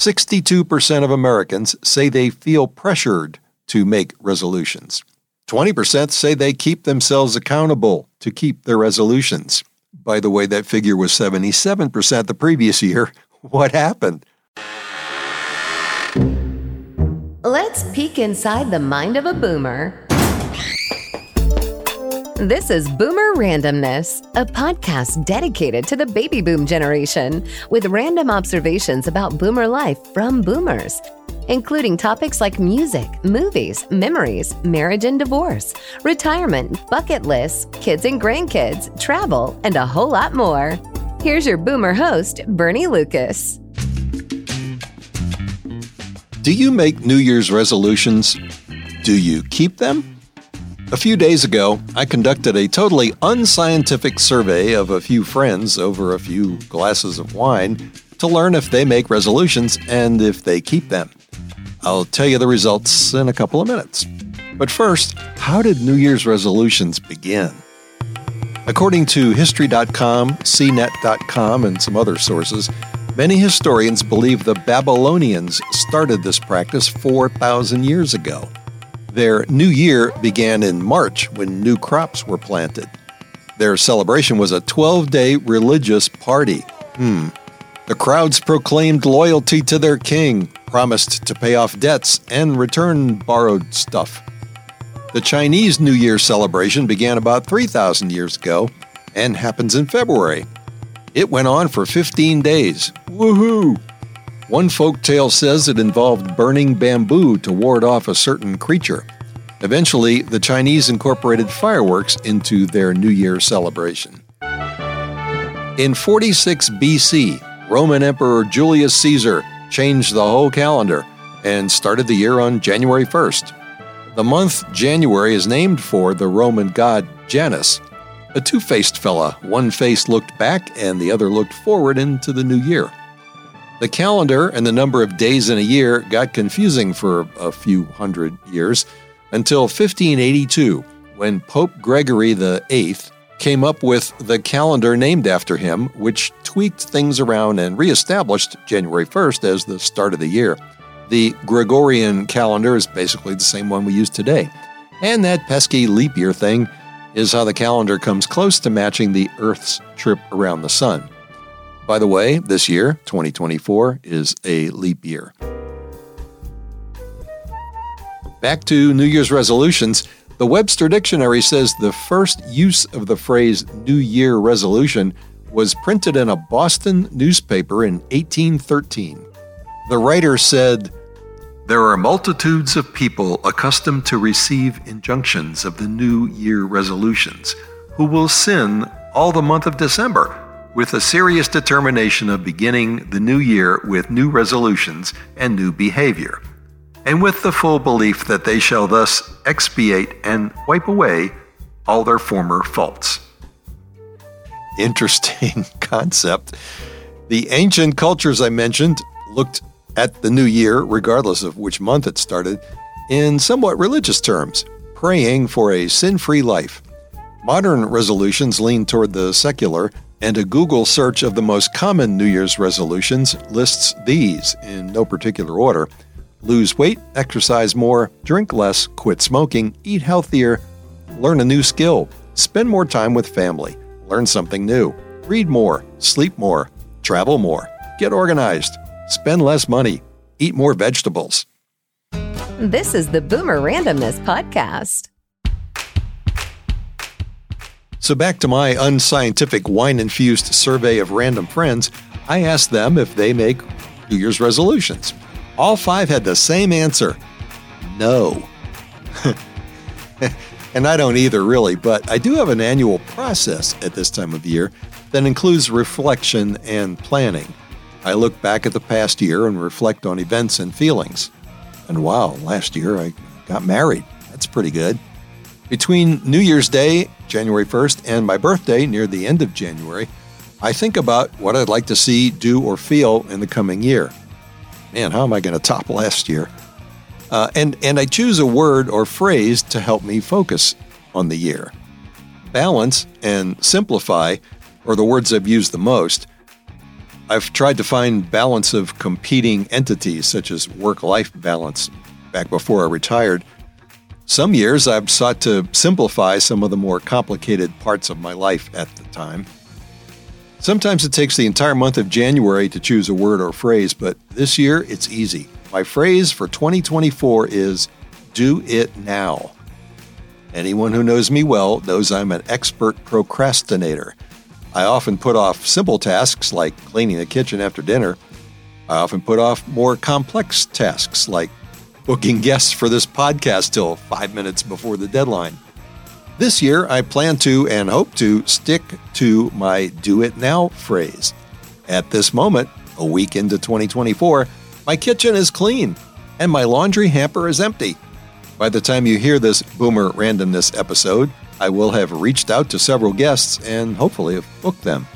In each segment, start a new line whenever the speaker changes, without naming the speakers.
62% of Americans say they feel pressured to make resolutions. 20% say they keep themselves accountable to keep their resolutions. By the way, that figure was 77% the previous year. What happened?
Let's peek inside the mind of a boomer. This is Boomer Randomness, a podcast dedicated to the baby boom generation with random observations about boomer life from boomers, including topics like music, movies, memories, marriage and divorce, retirement, bucket lists, kids and grandkids, travel, and a whole lot more. Here's your boomer host, Bernie Lucas.
Do you make New Year's resolutions? Do you keep them? A few days ago, I conducted a totally unscientific survey of a few friends over a few glasses of wine to learn if they make resolutions and if they keep them. I'll tell you the results in a couple of minutes. But first, how did New Year's resolutions begin? According to History.com, CNET.com, and some other sources, Many historians believe the Babylonians started this practice 4,000 years ago. Their new year began in March when new crops were planted. Their celebration was a 12 day religious party. Hmm. The crowds proclaimed loyalty to their king, promised to pay off debts, and return borrowed stuff. The Chinese New Year celebration began about 3,000 years ago and happens in February. It went on for 15 days. Woohoo! One folk tale says it involved burning bamboo to ward off a certain creature. Eventually, the Chinese incorporated fireworks into their New Year celebration. In 46 BC, Roman Emperor Julius Caesar changed the whole calendar and started the year on January 1st. The month January is named for the Roman god Janus, a two faced fella. One face looked back and the other looked forward into the new year. The calendar and the number of days in a year got confusing for a few hundred years until 1582, when Pope Gregory VIII came up with the calendar named after him, which tweaked things around and reestablished January 1st as the start of the year. The Gregorian calendar is basically the same one we use today. And that pesky leap year thing is how the calendar comes close to matching the Earth's trip around the Sun. By the way, this year, 2024, is a leap year. Back to New Year's resolutions. The Webster Dictionary says the first use of the phrase New Year resolution was printed in a Boston newspaper in 1813. The writer said, there are multitudes of people accustomed to receive injunctions of the New Year resolutions who will sin all the month of December with a serious determination of beginning the new year with new resolutions and new behavior, and with the full belief that they shall thus expiate and wipe away all their former faults. Interesting concept. The ancient cultures I mentioned looked at the new year, regardless of which month it started, in somewhat religious terms, praying for a sin free life. Modern resolutions lean toward the secular, and a Google search of the most common New Year's resolutions lists these in no particular order lose weight, exercise more, drink less, quit smoking, eat healthier, learn a new skill, spend more time with family, learn something new, read more, sleep more, travel more, get organized, spend less money, eat more vegetables.
This is the Boomer Randomness Podcast.
So, back to my unscientific wine infused survey of random friends, I asked them if they make New Year's resolutions. All five had the same answer no. and I don't either, really, but I do have an annual process at this time of year that includes reflection and planning. I look back at the past year and reflect on events and feelings. And wow, last year I got married. That's pretty good. Between New Year's Day, January 1st, and my birthday near the end of January, I think about what I'd like to see, do, or feel in the coming year. Man, how am I going to top last year? Uh, and, and I choose a word or phrase to help me focus on the year. Balance and simplify are the words I've used the most. I've tried to find balance of competing entities, such as work life balance, back before I retired. Some years I've sought to simplify some of the more complicated parts of my life at the time. Sometimes it takes the entire month of January to choose a word or phrase, but this year it's easy. My phrase for 2024 is do it now. Anyone who knows me well knows I'm an expert procrastinator. I often put off simple tasks like cleaning the kitchen after dinner. I often put off more complex tasks like booking guests for this podcast till five minutes before the deadline. This year, I plan to and hope to stick to my do it now phrase. At this moment, a week into 2024, my kitchen is clean and my laundry hamper is empty. By the time you hear this Boomer Randomness episode, I will have reached out to several guests and hopefully have booked them.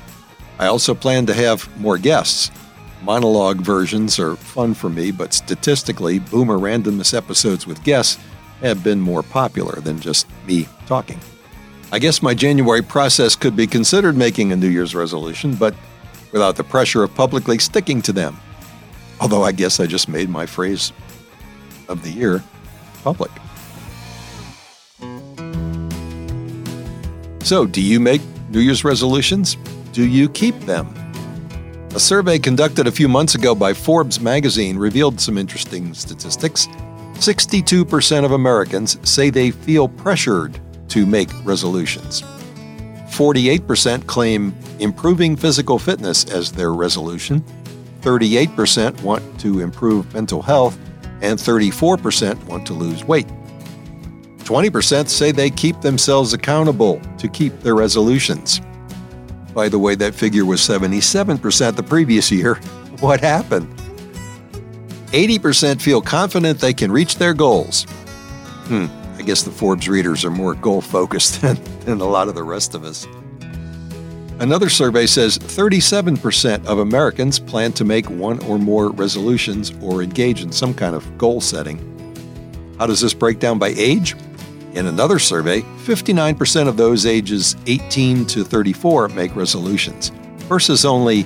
I also plan to have more guests. Monologue versions are fun for me, but statistically, Boomer Randomness episodes with guests have been more popular than just me talking. I guess my January process could be considered making a New Year's resolution, but without the pressure of publicly sticking to them. Although I guess I just made my phrase of the year public. So, do you make New Year's resolutions? Do you keep them? A survey conducted a few months ago by Forbes magazine revealed some interesting statistics. 62% of Americans say they feel pressured to make resolutions. 48% claim improving physical fitness as their resolution. 38% want to improve mental health, and 34% want to lose weight. 20% say they keep themselves accountable to keep their resolutions. By the way, that figure was 77% the previous year. What happened? 80% feel confident they can reach their goals. Hmm, I guess the Forbes readers are more goal focused than, than a lot of the rest of us. Another survey says 37% of Americans plan to make one or more resolutions or engage in some kind of goal setting. How does this break down by age? In another survey, 59% of those ages 18 to 34 make resolutions, versus only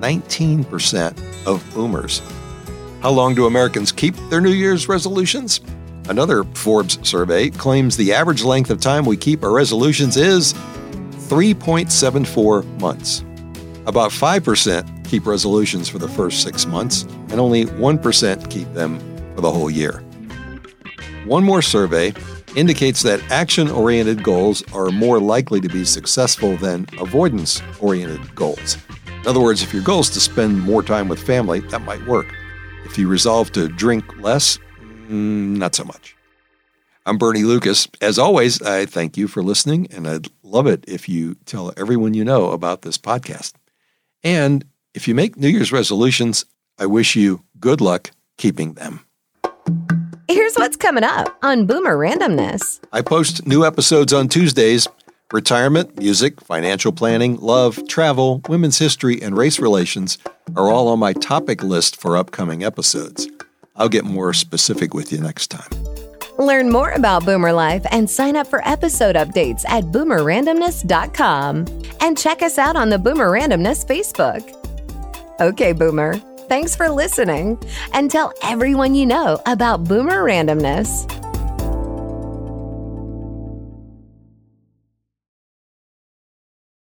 19% of boomers. How long do Americans keep their New Year's resolutions? Another Forbes survey claims the average length of time we keep our resolutions is 3.74 months. About 5% keep resolutions for the first six months, and only 1% keep them for the whole year. One more survey indicates that action oriented goals are more likely to be successful than avoidance oriented goals. In other words, if your goal is to spend more time with family, that might work. If you resolve to drink less, mm, not so much. I'm Bernie Lucas. As always, I thank you for listening, and I'd love it if you tell everyone you know about this podcast. And if you make New Year's resolutions, I wish you good luck keeping them.
Here's what's coming up on Boomer Randomness.
I post new episodes on Tuesdays. Retirement, music, financial planning, love, travel, women's history, and race relations are all on my topic list for upcoming episodes. I'll get more specific with you next time.
Learn more about Boomer Life and sign up for episode updates at boomerrandomness.com. And check us out on the Boomer Randomness Facebook. Okay, Boomer. Thanks for listening and tell everyone you know about Boomer Randomness.